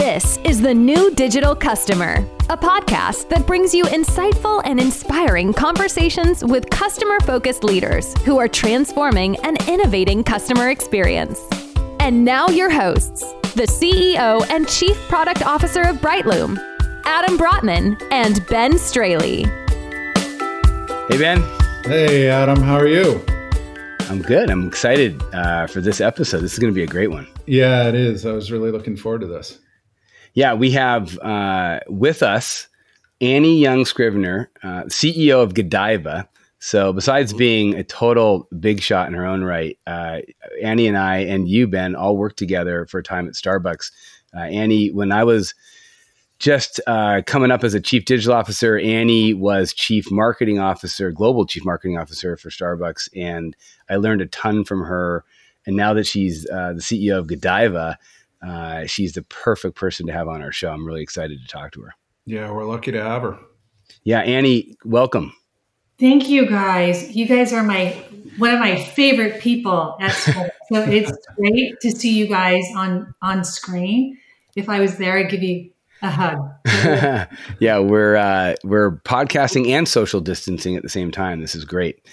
This is The New Digital Customer, a podcast that brings you insightful and inspiring conversations with customer focused leaders who are transforming and innovating customer experience. And now, your hosts, the CEO and Chief Product Officer of Brightloom, Adam Brotman and Ben Straley. Hey, Ben. Hey, Adam. How are you? I'm good. I'm excited uh, for this episode. This is going to be a great one. Yeah, it is. I was really looking forward to this. Yeah, we have uh, with us Annie Young Scrivner, uh, CEO of Godiva. So, besides being a total big shot in her own right, uh, Annie and I and you, Ben, all worked together for a time at Starbucks. Uh, Annie, when I was just uh, coming up as a chief digital officer, Annie was chief marketing officer, global chief marketing officer for Starbucks, and I learned a ton from her. And now that she's uh, the CEO of Godiva, uh, she's the perfect person to have on our show. I'm really excited to talk to her. Yeah, we're lucky to have her. Yeah, Annie, welcome. Thank you, guys. You guys are my one of my favorite people at school. so it's great to see you guys on on screen. If I was there, I'd give you a hug. yeah, we're uh, we're podcasting and social distancing at the same time. This is great.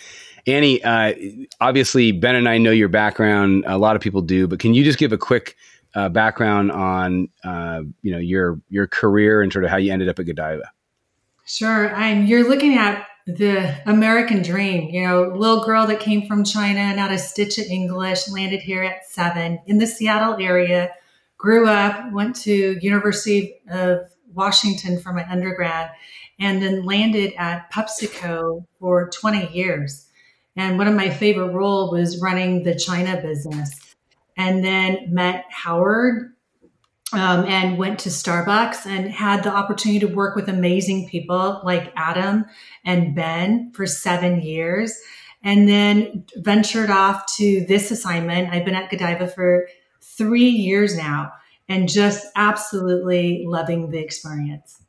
Annie, uh, obviously Ben and I know your background. A lot of people do, but can you just give a quick uh, background on uh, you know your your career and sort of how you ended up at Godiva? Sure. And you're looking at the American dream. You know, little girl that came from China, not a stitch of English, landed here at seven in the Seattle area grew up, went to University of Washington for my undergrad, and then landed at PepsiCo for 20 years. And one of my favorite role was running the China business. And then met Howard um, and went to Starbucks and had the opportunity to work with amazing people like Adam and Ben for seven years. And then ventured off to this assignment. I've been at Godiva for three years now and just absolutely loving the experience.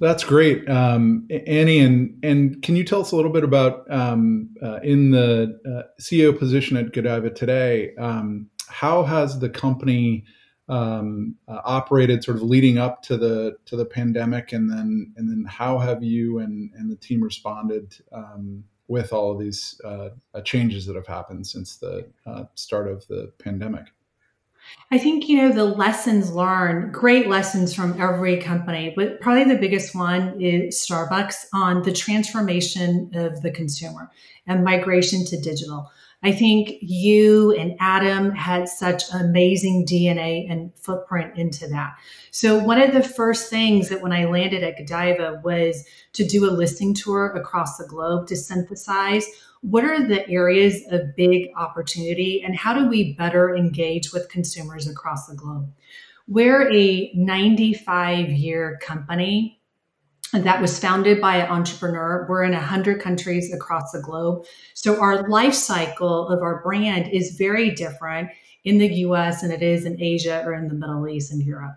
That's great, um, Annie. And and can you tell us a little bit about um, uh, in the uh, CEO position at Godiva today? Um, how has the company um, uh, operated, sort of leading up to the to the pandemic, and then and then how have you and and the team responded um, with all of these uh, changes that have happened since the uh, start of the pandemic? I think, you know, the lessons learned, great lessons from every company, but probably the biggest one is Starbucks on the transformation of the consumer and migration to digital. I think you and Adam had such amazing DNA and footprint into that. So, one of the first things that when I landed at Godiva was to do a listing tour across the globe to synthesize what are the areas of big opportunity and how do we better engage with consumers across the globe? We're a 95 year company that was founded by an entrepreneur. We're in 100 countries across the globe. So our life cycle of our brand is very different in the US than it is in Asia or in the Middle East and Europe.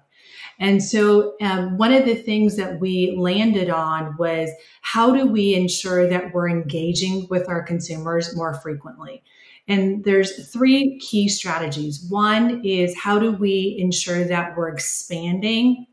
And so, um, one of the things that we landed on was how do we ensure that we're engaging with our consumers more frequently? And there's three key strategies. One is how do we ensure that we're expanding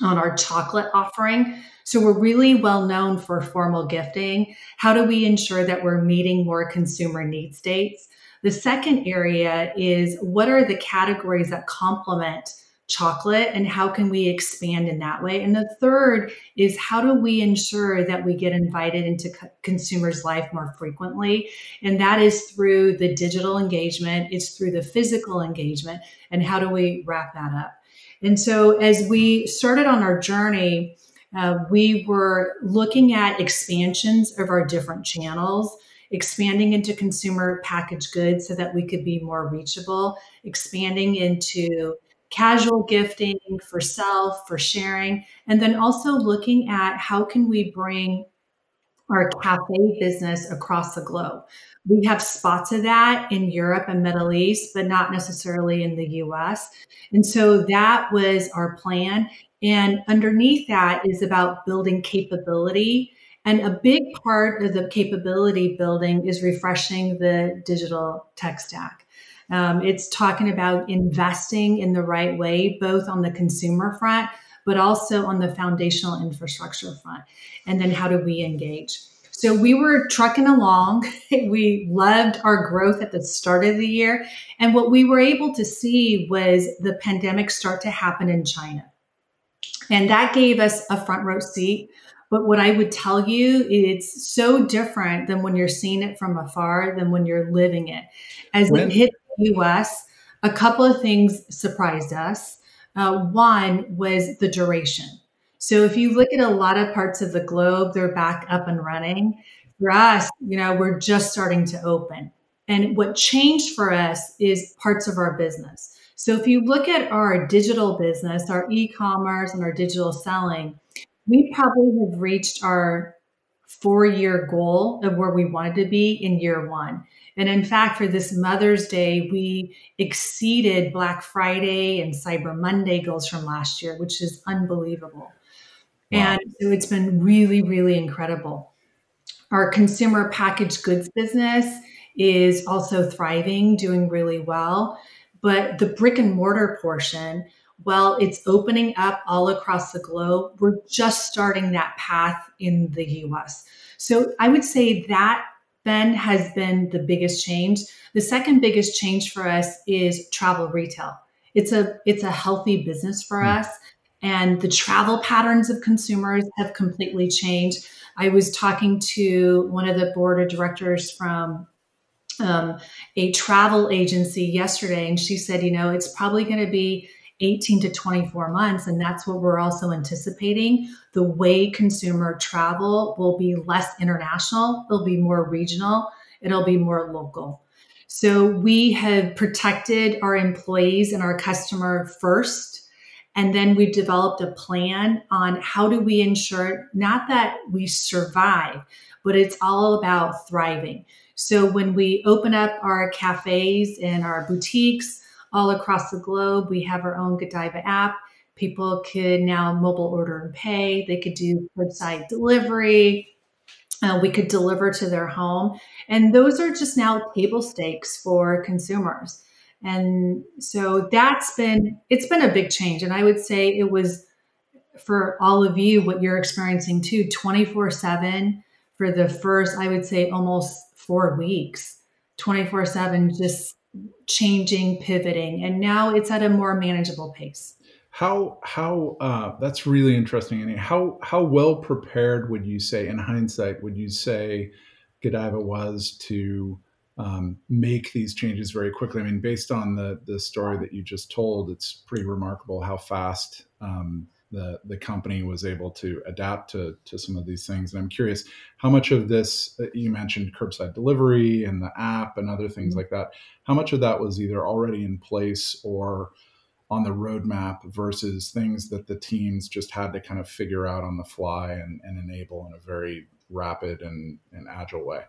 on our chocolate offering? So we're really well known for formal gifting. How do we ensure that we're meeting more consumer need states? The second area is what are the categories that complement chocolate and how can we expand in that way and the third is how do we ensure that we get invited into co- consumers life more frequently and that is through the digital engagement it's through the physical engagement and how do we wrap that up and so as we started on our journey uh, we were looking at expansions of our different channels expanding into consumer packaged goods so that we could be more reachable expanding into casual gifting for self, for sharing, and then also looking at how can we bring our cafe business across the globe. We have spots of that in Europe and Middle East, but not necessarily in the US. And so that was our plan. And underneath that is about building capability. And a big part of the capability building is refreshing the digital tech stack. Um, it's talking about investing in the right way, both on the consumer front, but also on the foundational infrastructure front. And then how do we engage? So we were trucking along. we loved our growth at the start of the year. And what we were able to see was the pandemic start to happen in China. And that gave us a front row seat. But what I would tell you, it's so different than when you're seeing it from afar than when you're living it. As when? it hit the US, a couple of things surprised us. Uh, one was the duration. So if you look at a lot of parts of the globe, they're back up and running. For us, you know, we're just starting to open. And what changed for us is parts of our business. So if you look at our digital business, our e-commerce and our digital selling, we probably have reached our four year goal of where we wanted to be in year one. And in fact, for this Mother's Day, we exceeded Black Friday and Cyber Monday goals from last year, which is unbelievable. Wow. And so it's been really, really incredible. Our consumer packaged goods business is also thriving, doing really well. But the brick and mortar portion, well, it's opening up all across the globe. We're just starting that path in the US. So I would say that Ben has been the biggest change. The second biggest change for us is travel retail. It's a it's a healthy business for mm. us and the travel patterns of consumers have completely changed. I was talking to one of the board of directors from um, a travel agency yesterday, and she said, you know, it's probably going to be 18 to 24 months. And that's what we're also anticipating. The way consumer travel will be less international, it'll be more regional, it'll be more local. So we have protected our employees and our customer first. And then we've developed a plan on how do we ensure not that we survive, but it's all about thriving. So when we open up our cafes and our boutiques, all across the globe. We have our own Godiva app. People could now mobile order and pay. They could do curbside delivery. Uh, we could deliver to their home. And those are just now table stakes for consumers. And so that's been, it's been a big change. And I would say it was for all of you, what you're experiencing too, 24 7 for the first, I would say almost four weeks, 24 7, just changing, pivoting, and now it's at a more manageable pace. How how uh, that's really interesting. And how how well prepared would you say, in hindsight, would you say Godiva was to um, make these changes very quickly? I mean, based on the the story that you just told, it's pretty remarkable how fast um, the the company was able to adapt to to some of these things. And I'm curious how much of this uh, you mentioned curbside delivery and the app and other things mm-hmm. like that. How much of that was either already in place or on the roadmap versus things that the teams just had to kind of figure out on the fly and, and enable in a very rapid and, and agile way?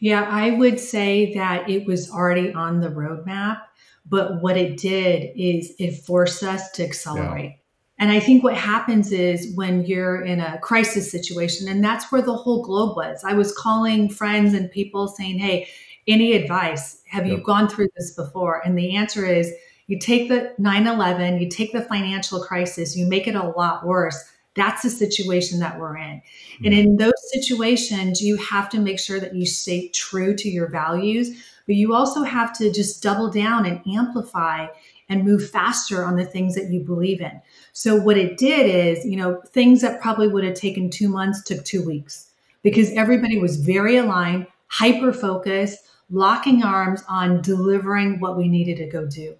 Yeah, I would say that it was already on the roadmap, but what it did is it forced us to accelerate. Yeah. And I think what happens is when you're in a crisis situation, and that's where the whole globe was. I was calling friends and people saying, Hey, any advice? Have yep. you gone through this before? And the answer is you take the 9 11, you take the financial crisis, you make it a lot worse. That's the situation that we're in. Mm-hmm. And in those situations, you have to make sure that you stay true to your values, but you also have to just double down and amplify and move faster on the things that you believe in. So what it did is, you know, things that probably would have taken two months took two weeks because everybody was very aligned, hyper focused, locking arms on delivering what we needed to go do.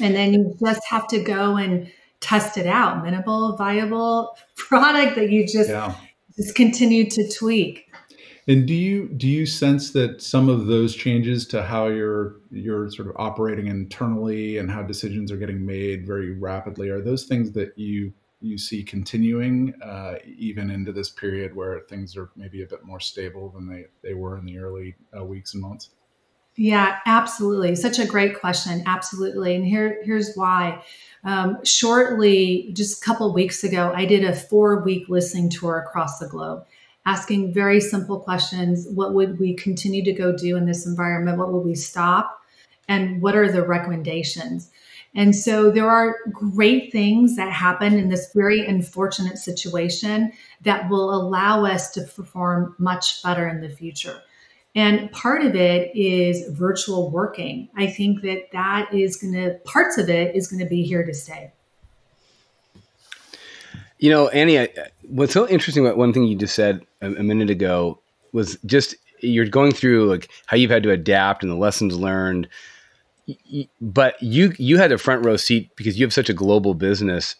And then you just have to go and test it out, minimal viable product that you just yeah. just continue to tweak. And do you do you sense that some of those changes to how you're you're sort of operating internally and how decisions are getting made very rapidly are those things that you you see continuing uh, even into this period where things are maybe a bit more stable than they, they were in the early uh, weeks and months? Yeah, absolutely. Such a great question. Absolutely. And here here's why. Um, shortly, just a couple weeks ago, I did a four week listening tour across the globe asking very simple questions. What would we continue to go do in this environment? What would we stop? and what are the recommendations. And so there are great things that happen in this very unfortunate situation that will allow us to perform much better in the future. And part of it is virtual working. I think that that is going to, parts of it is going to be here to stay. You know, Annie, I, what's so interesting about one thing you just said a, a minute ago was just you're going through like how you've had to adapt and the lessons learned. But you you had a front row seat because you have such a global business.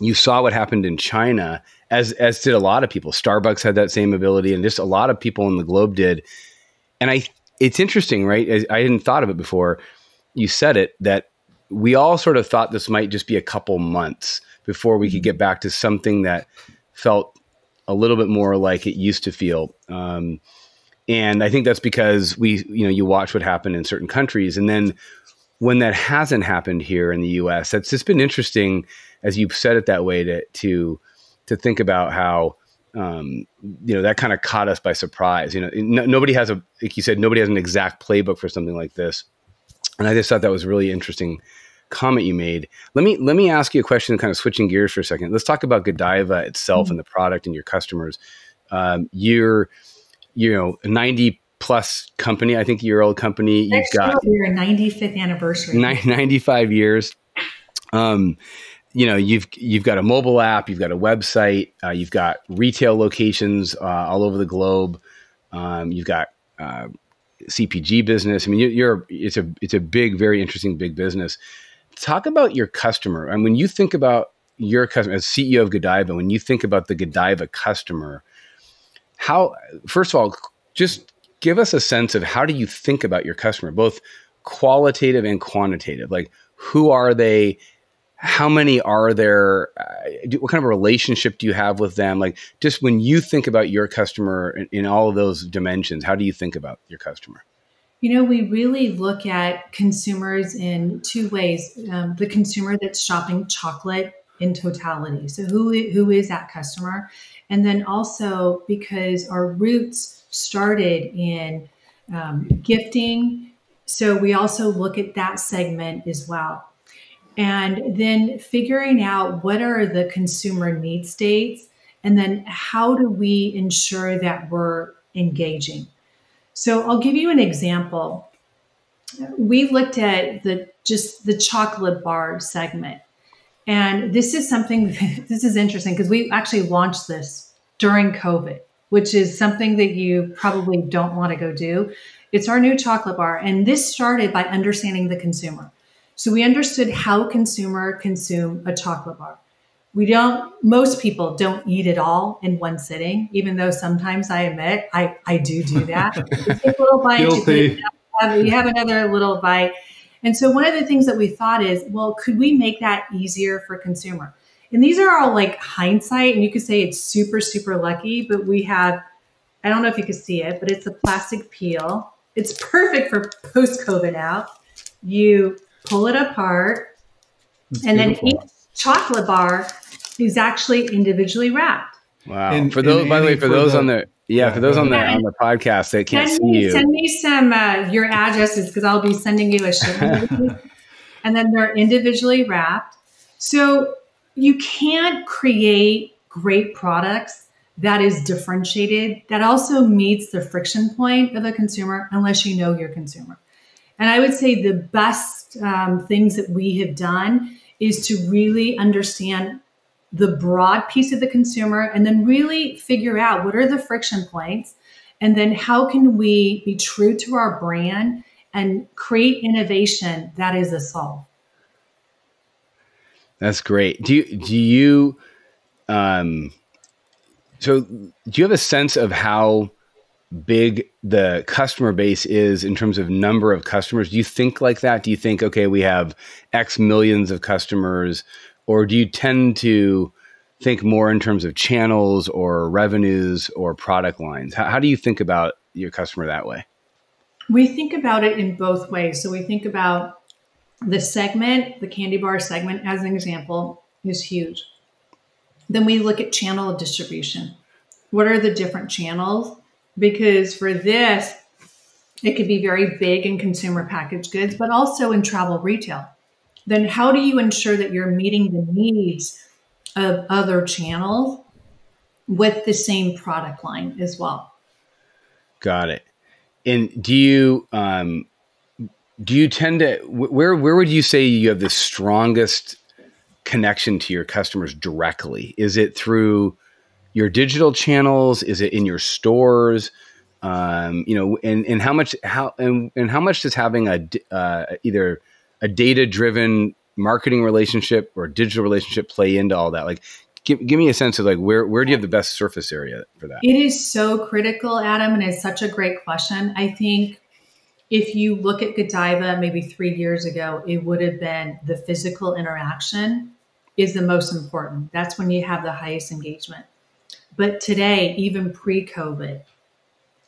You saw what happened in China, as as did a lot of people. Starbucks had that same ability, and just a lot of people in the globe did. And I, it's interesting, right? I, I hadn't thought of it before. You said it that we all sort of thought this might just be a couple months before we could mm-hmm. get back to something that felt a little bit more like it used to feel. Um, and I think that's because we, you know, you watch what happened in certain countries, and then when that hasn't happened here in the U.S., that's just been interesting, as you've said it that way, to to to think about how. Um, you know that kind of caught us by surprise. You know, no, nobody has a like you said, nobody has an exact playbook for something like this, and I just thought that was really interesting comment you made. Let me let me ask you a question, kind of switching gears for a second. Let's talk about Godiva itself mm-hmm. and the product and your customers. Um, you're you know 90 plus company. I think year old company. You've Next got your 95th anniversary. 95 years. Um, you know you've you've got a mobile app, you've got a website, uh, you've got retail locations uh, all over the globe. Um, you've got uh, CPG business. I mean, you're, you're, it's a it's a big, very interesting big business talk about your customer. And when you think about your customer as CEO of Godiva, when you think about the Godiva customer, how first of all, just give us a sense of how do you think about your customer, both qualitative and quantitative. Like who are they? How many are there? Uh, what kind of relationship do you have with them? Like just when you think about your customer in, in all of those dimensions, how do you think about your customer? You know, we really look at consumers in two ways. Um, the consumer that's shopping chocolate in totality. So who who is that customer? And then also because our roots started in um, gifting, so we also look at that segment as well. And then figuring out what are the consumer need states, and then how do we ensure that we're engaging. So I'll give you an example. We looked at the just the chocolate bar segment. And this is something this is interesting because we actually launched this during COVID, which is something that you probably don't want to go do. It's our new chocolate bar and this started by understanding the consumer. So we understood how consumer consume a chocolate bar we don't most people don't eat it all in one sitting even though sometimes i admit i i do do that. You take a little bite you have, you. Have another little bite. And so one of the things that we thought is well could we make that easier for consumer? And these are all like hindsight and you could say it's super super lucky but we have i don't know if you can see it but it's a plastic peel. It's perfect for post covid now you pull it apart That's and beautiful. then each chocolate bar is actually individually wrapped. Wow! And, for those, by the way, for, for those the, on the yeah, yeah, for those on the on the podcast that can't see me, you, send me some uh, your addresses because I'll be sending you a shipment, and then they're individually wrapped. So you can't create great products that is differentiated that also meets the friction point of a consumer unless you know your consumer. And I would say the best um, things that we have done is to really understand the broad piece of the consumer and then really figure out what are the friction points and then how can we be true to our brand and create innovation that is a solve. That's great. Do you do you um so do you have a sense of how big the customer base is in terms of number of customers do you think like that do you think okay we have x millions of customers or do you tend to think more in terms of channels or revenues or product lines? How, how, do you think about your customer that way? We think about it in both ways. So we think about the segment, the candy bar segment, as an example, is huge. Then we look at channel distribution. What are the different channels? Because for this, It could be very big in consumer packaged goods, but also in travel retail. Then, how do you ensure that you're meeting the needs of other channels with the same product line as well? Got it. And do you um, do you tend to where where would you say you have the strongest connection to your customers directly? Is it through your digital channels? Is it in your stores? Um, you know, and, and how much how and, and how much does having a uh, either a data driven marketing relationship or digital relationship play into all that? Like, give, give me a sense of like where where do you have the best surface area for that? It is so critical, Adam, and it's such a great question. I think if you look at Godiva maybe three years ago, it would have been the physical interaction is the most important. That's when you have the highest engagement. But today, even pre COVID,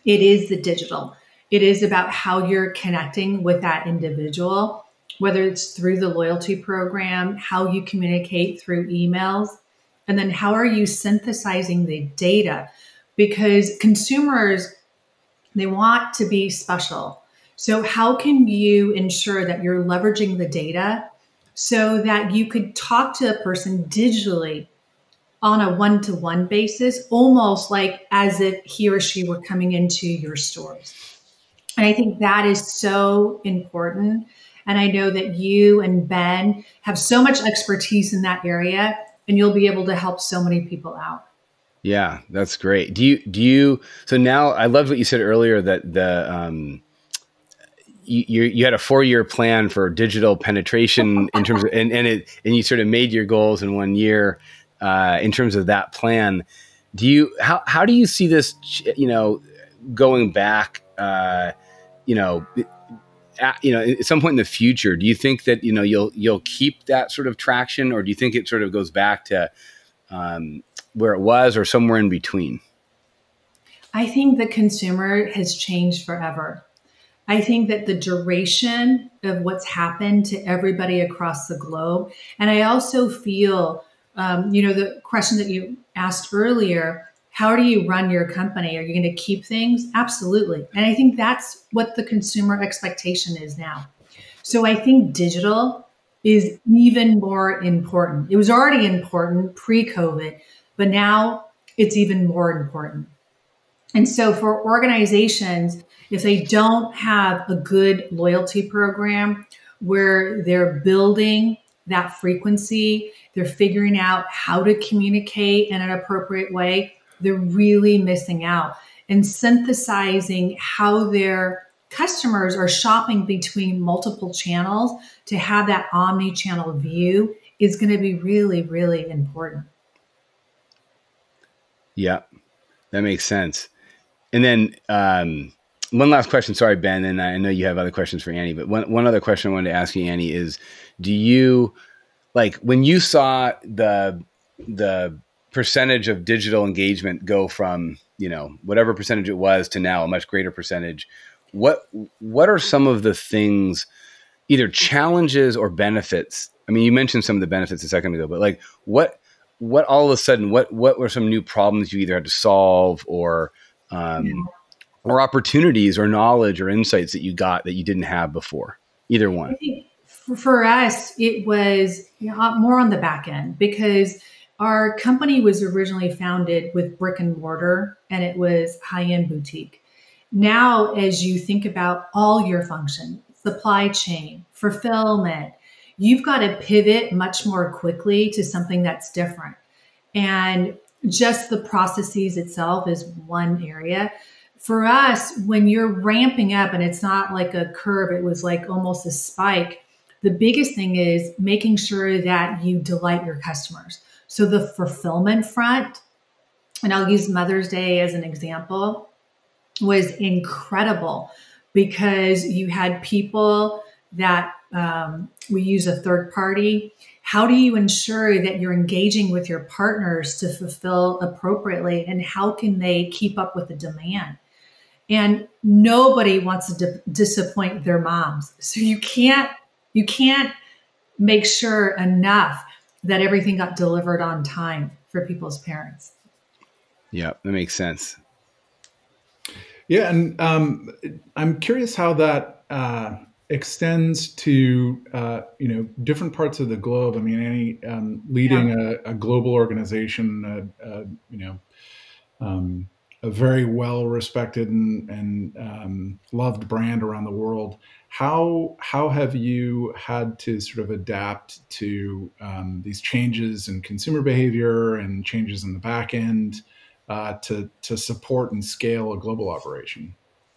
it is the digital. It is about how you're connecting with that individual, whether it's through the loyalty program, how you communicate through emails, and then how are you synthesizing the data? Because consumers, they want to be special. So, how can you ensure that you're leveraging the data so that you could talk to a person digitally on a one to one basis, almost like as if he or she were coming into your stores. And I think that is so important. And I know that you and Ben have so much expertise in that area, and you'll be able to help so many people out. Yeah, that's great. Do you do you? So now I love what you said earlier that the um, you, you had a four year plan for digital penetration in terms of and, and it and you sort of made your goals in one year uh, in terms of that plan do you how, how do you see this you know going back uh, you know at, you know at some point in the future do you think that you know you'll you'll keep that sort of traction or do you think it sort of goes back to um, where it was or somewhere in between? I think the consumer has changed forever. I think that the duration of what's happened to everybody across the globe, and I also feel, um, you know, the question that you asked earlier how do you run your company? Are you going to keep things? Absolutely. And I think that's what the consumer expectation is now. So I think digital is even more important. It was already important pre COVID, but now it's even more important. And so for organizations, if they don't have a good loyalty program where they're building that frequency, they're figuring out how to communicate in an appropriate way, they're really missing out. And synthesizing how their customers are shopping between multiple channels to have that omni channel view is going to be really, really important. Yeah, that makes sense. And then, um, one last question. Sorry, Ben, and I know you have other questions for Annie, but one, one other question I wanted to ask you, Annie, is do you like when you saw the the percentage of digital engagement go from, you know, whatever percentage it was to now a much greater percentage, what what are some of the things either challenges or benefits? I mean, you mentioned some of the benefits a second ago, but like what what all of a sudden what what were some new problems you either had to solve or um, yeah or opportunities or knowledge or insights that you got that you didn't have before? Either one. For us, it was more on the back end because our company was originally founded with brick and mortar and it was high end boutique. Now, as you think about all your function, supply chain, fulfillment, you've got to pivot much more quickly to something that's different. And just the processes itself is one area for us, when you're ramping up and it's not like a curve, it was like almost a spike. The biggest thing is making sure that you delight your customers. So the fulfillment front, and I'll use Mother's Day as an example, was incredible because you had people that um, we use a third party. How do you ensure that you're engaging with your partners to fulfill appropriately, and how can they keep up with the demand? And nobody wants to di- disappoint their moms so you can't you can't make sure enough that everything got delivered on time for people's parents yeah that makes sense Yeah, and um, I'm curious how that uh, extends to uh, you know different parts of the globe. I mean, any um, leading yeah. a, a, global organization, uh, uh, you know, um, a very well respected and, and um, loved brand around the world. How how have you had to sort of adapt to um, these changes in consumer behavior and changes in the back end uh, to to support and scale a global operation?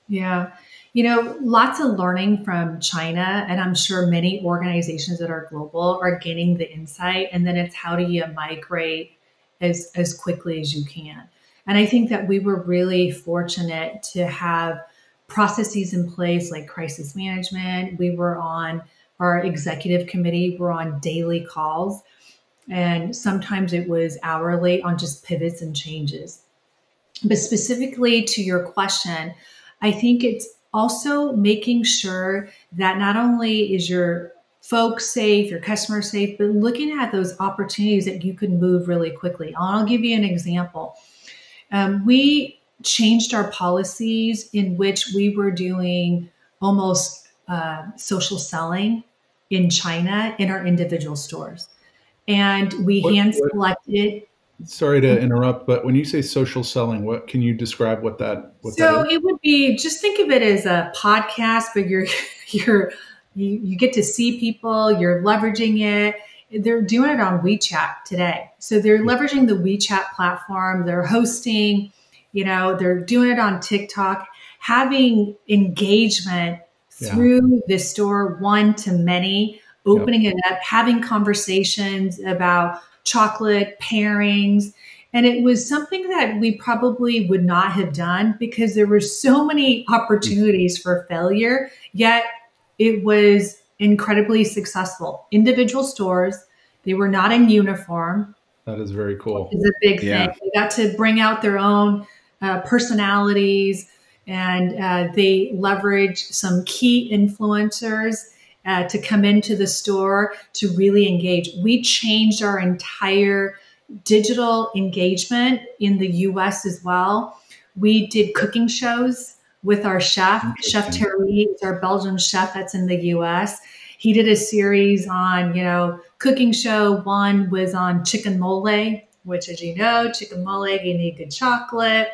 Yeah. You know, lots of learning from China, and I'm sure many organizations that are global are getting the insight. And then it's how do you migrate as, as quickly as you can. And I think that we were really fortunate to have processes in place like crisis management. We were on our executive committee, we're on daily calls. And sometimes it was hourly on just pivots and changes. But specifically to your question, I think it's also making sure that not only is your folks safe, your customers safe, but looking at those opportunities that you can move really quickly. I'll give you an example. Um, we changed our policies in which we were doing almost uh, social selling in China in our individual stores. And we what, hand selected sorry to interrupt, but when you say social selling, what can you describe what that? What so that it would be just think of it as a podcast, but you're you're you, you get to see people, you're leveraging it. They're doing it on WeChat today, so they're hmm. leveraging the WeChat platform. They're hosting, you know, they're doing it on TikTok, having engagement through yeah. the store one to many, opening yep. it up, having conversations about chocolate pairings. And it was something that we probably would not have done because there were so many hmm. opportunities for failure, yet it was incredibly successful. Individual stores, they were not in uniform. That is very cool. It's a big yeah. thing. They got to bring out their own uh, personalities and uh, they leverage some key influencers uh, to come into the store to really engage. We changed our entire digital engagement in the US as well. We did cooking shows with our chef, Chef Thierry, is our Belgian chef that's in the US. He did a series on, you know, cooking show. One was on chicken mole, which, as you know, chicken mole, you need good chocolate.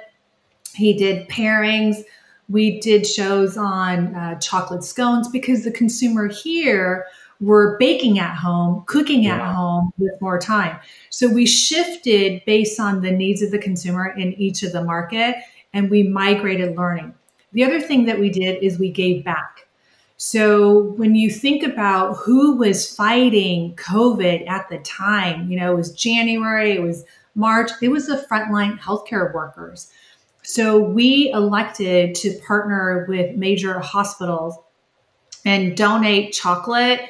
He did pairings we did shows on uh, chocolate scones because the consumer here were baking at home, cooking yeah. at home with more time. So we shifted based on the needs of the consumer in each of the market and we migrated learning. The other thing that we did is we gave back. So when you think about who was fighting COVID at the time, you know, it was January, it was March, it was the frontline healthcare workers. So we elected to partner with major hospitals and donate chocolate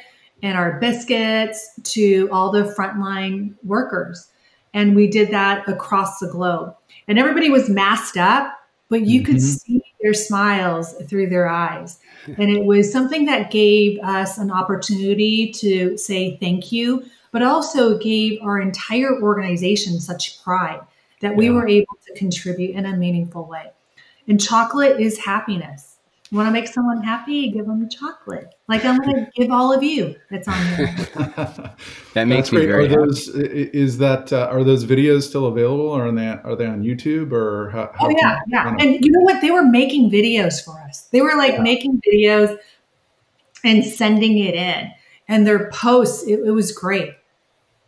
and our biscuits to all the frontline workers. And we did that across the globe. And everybody was masked up, but you mm-hmm. could see their smiles through their eyes. And it was something that gave us an opportunity to say thank you, but also gave our entire organization such pride that we yeah. were able to contribute in a meaningful way. And chocolate is happiness. You want to make someone happy, give them chocolate. Like I'm going to give all of you that's on there. that makes me very are those, Is that uh, are those videos still available, or are they are they on YouTube, or how, how oh yeah, you, yeah. And you know what? They were making videos for us. They were like yeah. making videos and sending it in, and their posts. It, it was great.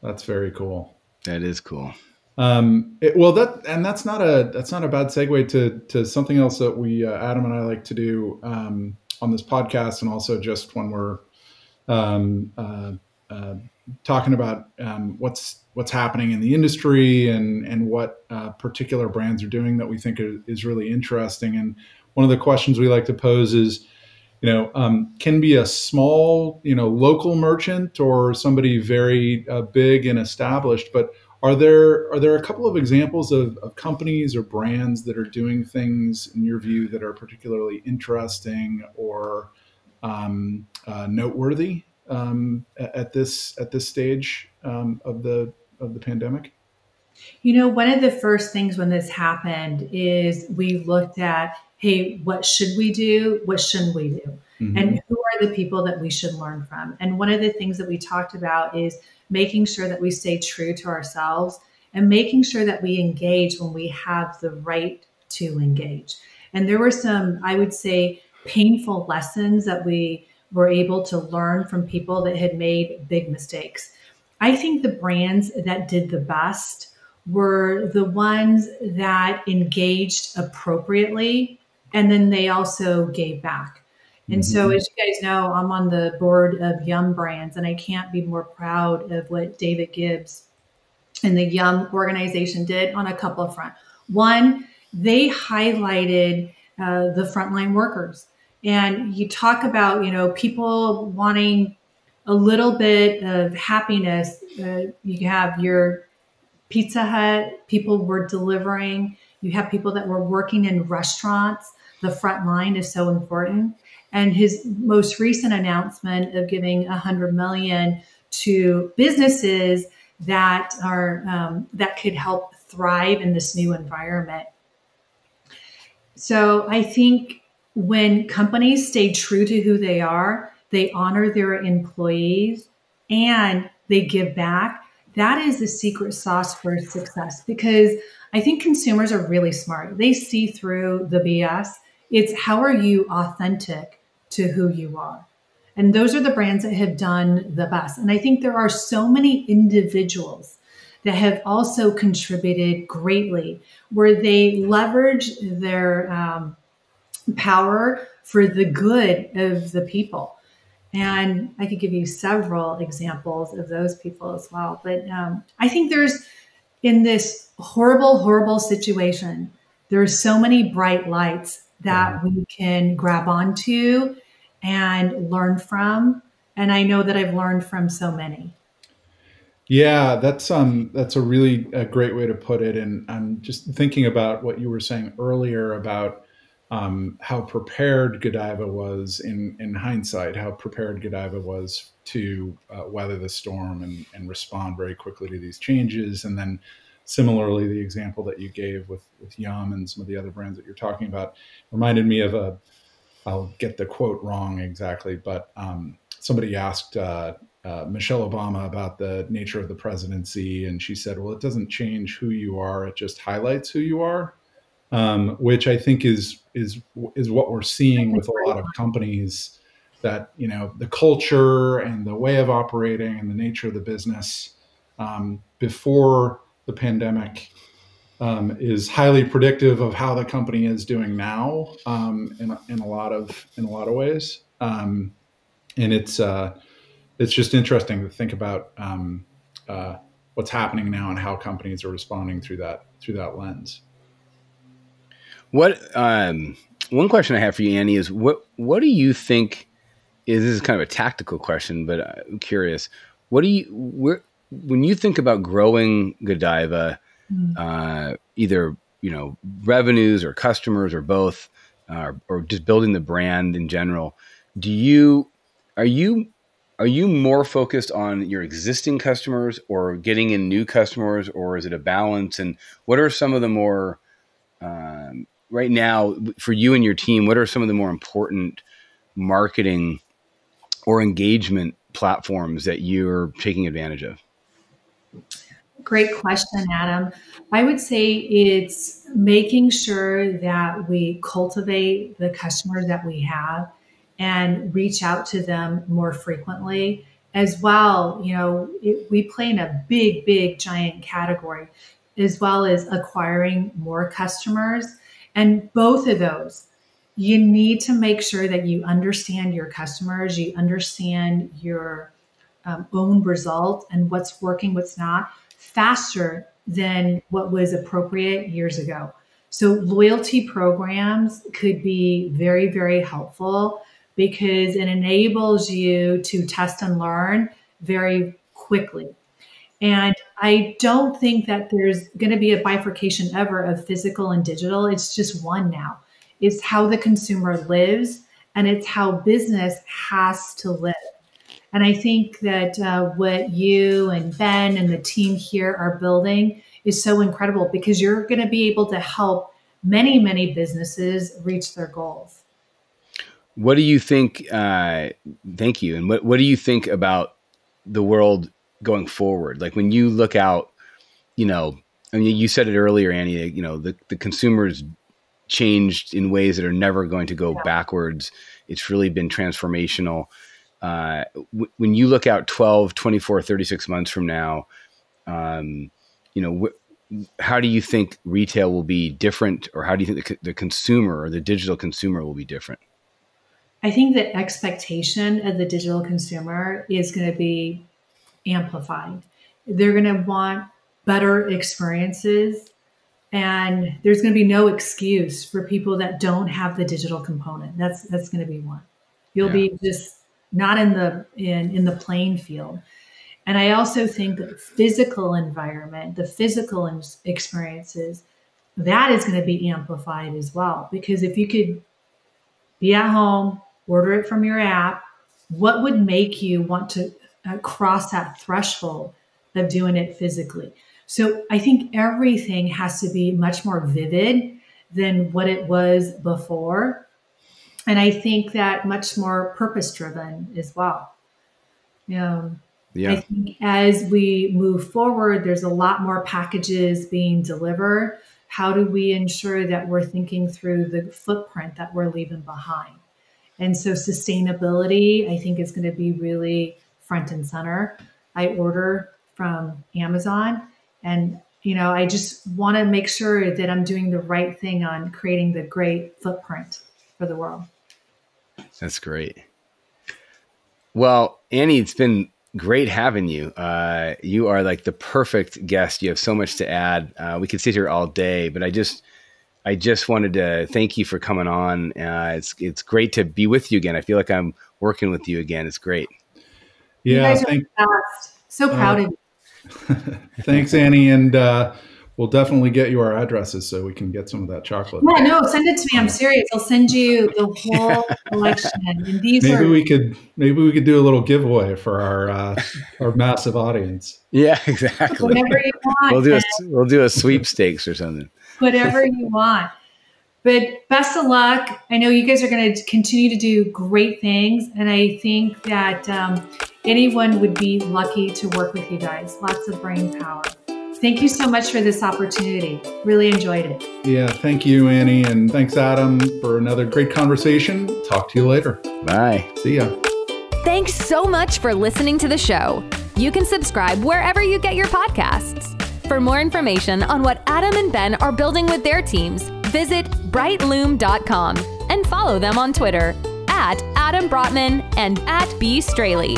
That's very cool. That is cool. Um, it, well, that and that's not a that's not a bad segue to to something else that we uh, Adam and I like to do um, on this podcast, and also just when we're um, uh, uh, talking about um, what's what's happening in the industry and and what uh, particular brands are doing that we think is really interesting. And one of the questions we like to pose is, you know, um, can be a small, you know, local merchant or somebody very uh, big and established, but are there are there a couple of examples of, of companies or brands that are doing things in your view that are particularly interesting or um, uh, noteworthy um, at this at this stage um, of the of the pandemic? You know, one of the first things when this happened is we looked at hey, what should we do? What shouldn't we do? Mm-hmm. And who are the people that we should learn from? And one of the things that we talked about is making sure that we stay true to ourselves and making sure that we engage when we have the right to engage. And there were some, I would say, painful lessons that we were able to learn from people that had made big mistakes. I think the brands that did the best were the ones that engaged appropriately and then they also gave back. And mm-hmm. so, as you guys know, I'm on the board of Yum Brands, and I can't be more proud of what David Gibbs and the Yum organization did on a couple of fronts. One, they highlighted uh, the frontline workers, and you talk about you know people wanting a little bit of happiness. Uh, you have your Pizza Hut people were delivering. You have people that were working in restaurants. The front line is so important and his most recent announcement of giving 100 million to businesses that are um, that could help thrive in this new environment. So I think when companies stay true to who they are, they honor their employees and they give back. That is the secret sauce for success because I think consumers are really smart. They see through the BS. It's how are you authentic to who you are. And those are the brands that have done the best. And I think there are so many individuals that have also contributed greatly where they leverage their um, power for the good of the people. And I could give you several examples of those people as well. But um, I think there's, in this horrible, horrible situation, there are so many bright lights that we can grab onto and learn from. And I know that I've learned from so many. Yeah, that's um that's a really a great way to put it. And I'm just thinking about what you were saying earlier about um, how prepared Godiva was in in hindsight, how prepared Godiva was to uh, weather the storm and, and respond very quickly to these changes. And then similarly, the example that you gave with with Yum and some of the other brands that you're talking about reminded me of a I'll get the quote wrong exactly, but um, somebody asked uh, uh, Michelle Obama about the nature of the presidency, and she said, "Well, it doesn't change who you are; it just highlights who you are," um, which I think is is is what we're seeing with a lot of companies. That you know the culture and the way of operating and the nature of the business um, before the pandemic um, is highly predictive of how the company is doing now um, in, in a lot of in a lot of ways. Um, and it's uh, it's just interesting to think about um, uh, what's happening now and how companies are responding through that through that lens. What um, one question I have for you, Annie, is what what do you think is this is kind of a tactical question, but I'm curious. What do you where when you think about growing Godiva? mm. uh, either you know revenues or customers or both, uh, or just building the brand in general. Do you are you are you more focused on your existing customers or getting in new customers, or is it a balance? And what are some of the more um, right now for you and your team? What are some of the more important marketing or engagement platforms that you're taking advantage of? Great question, Adam. I would say it's making sure that we cultivate the customers that we have and reach out to them more frequently as well. You know, it, we play in a big, big, giant category, as well as acquiring more customers. And both of those, you need to make sure that you understand your customers, you understand your um, own result and what's working, what's not faster than what was appropriate years ago. So, loyalty programs could be very, very helpful because it enables you to test and learn very quickly. And I don't think that there's going to be a bifurcation ever of physical and digital. It's just one now. It's how the consumer lives and it's how business has to live. And I think that uh, what you and Ben and the team here are building is so incredible because you're going to be able to help many, many businesses reach their goals. What do you think? Uh, thank you. And what, what do you think about the world going forward? Like when you look out, you know, I mean, you said it earlier, Annie, you know, the, the consumers changed in ways that are never going to go yeah. backwards. It's really been transformational. Uh, w- when you look out 12, 24, 36 months from now, um, you know, wh- how do you think retail will be different or how do you think the, the consumer or the digital consumer will be different? I think the expectation of the digital consumer is going to be amplified. They're going to want better experiences and there's going to be no excuse for people that don't have the digital component that's that's going to be one you'll yeah. be just not in the in in the playing field. And i also think that physical environment the physical experiences that is going to be amplified as well. Because if you could be at home order it from your app what would make you want to uh, cross that threshold of doing it physically? So I think everything has to be much more vivid than what it was before. And I think that much more purpose driven as well. Um, yeah. I think as we move forward, there's a lot more packages being delivered. How do we ensure that we're thinking through the footprint that we're leaving behind? And so sustainability, I think, is going to be really front and center. I order from Amazon and, you know, I just want to make sure that I'm doing the right thing on creating the great footprint for the world. That's great. Well, Annie, it's been great having you. Uh, you are like the perfect guest. You have so much to add. Uh, we could sit here all day, but I just, I just wanted to thank you for coming on. Uh, it's it's great to be with you again. I feel like I'm working with you again. It's great. Yeah, thank, so proud uh, of you. Thanks, Annie. And uh, we'll definitely get you our addresses so we can get some of that chocolate. Yeah, no, send it to me. I'm serious. I'll send you the whole collection. And these maybe are- we could maybe we could do a little giveaway for our uh, our massive audience. Yeah, exactly. Whatever you want. We'll do a we'll do a sweepstakes or something. Whatever you want. But best of luck. I know you guys are going to continue to do great things. And I think that um, anyone would be lucky to work with you guys. Lots of brain power. Thank you so much for this opportunity. Really enjoyed it. Yeah, thank you, Annie. And thanks, Adam, for another great conversation. Talk to you later. Bye. See ya. Thanks so much for listening to the show. You can subscribe wherever you get your podcasts. For more information on what Adam and Ben are building with their teams, visit brightloom.com and follow them on Twitter at Adam Brotman and at B. Straley.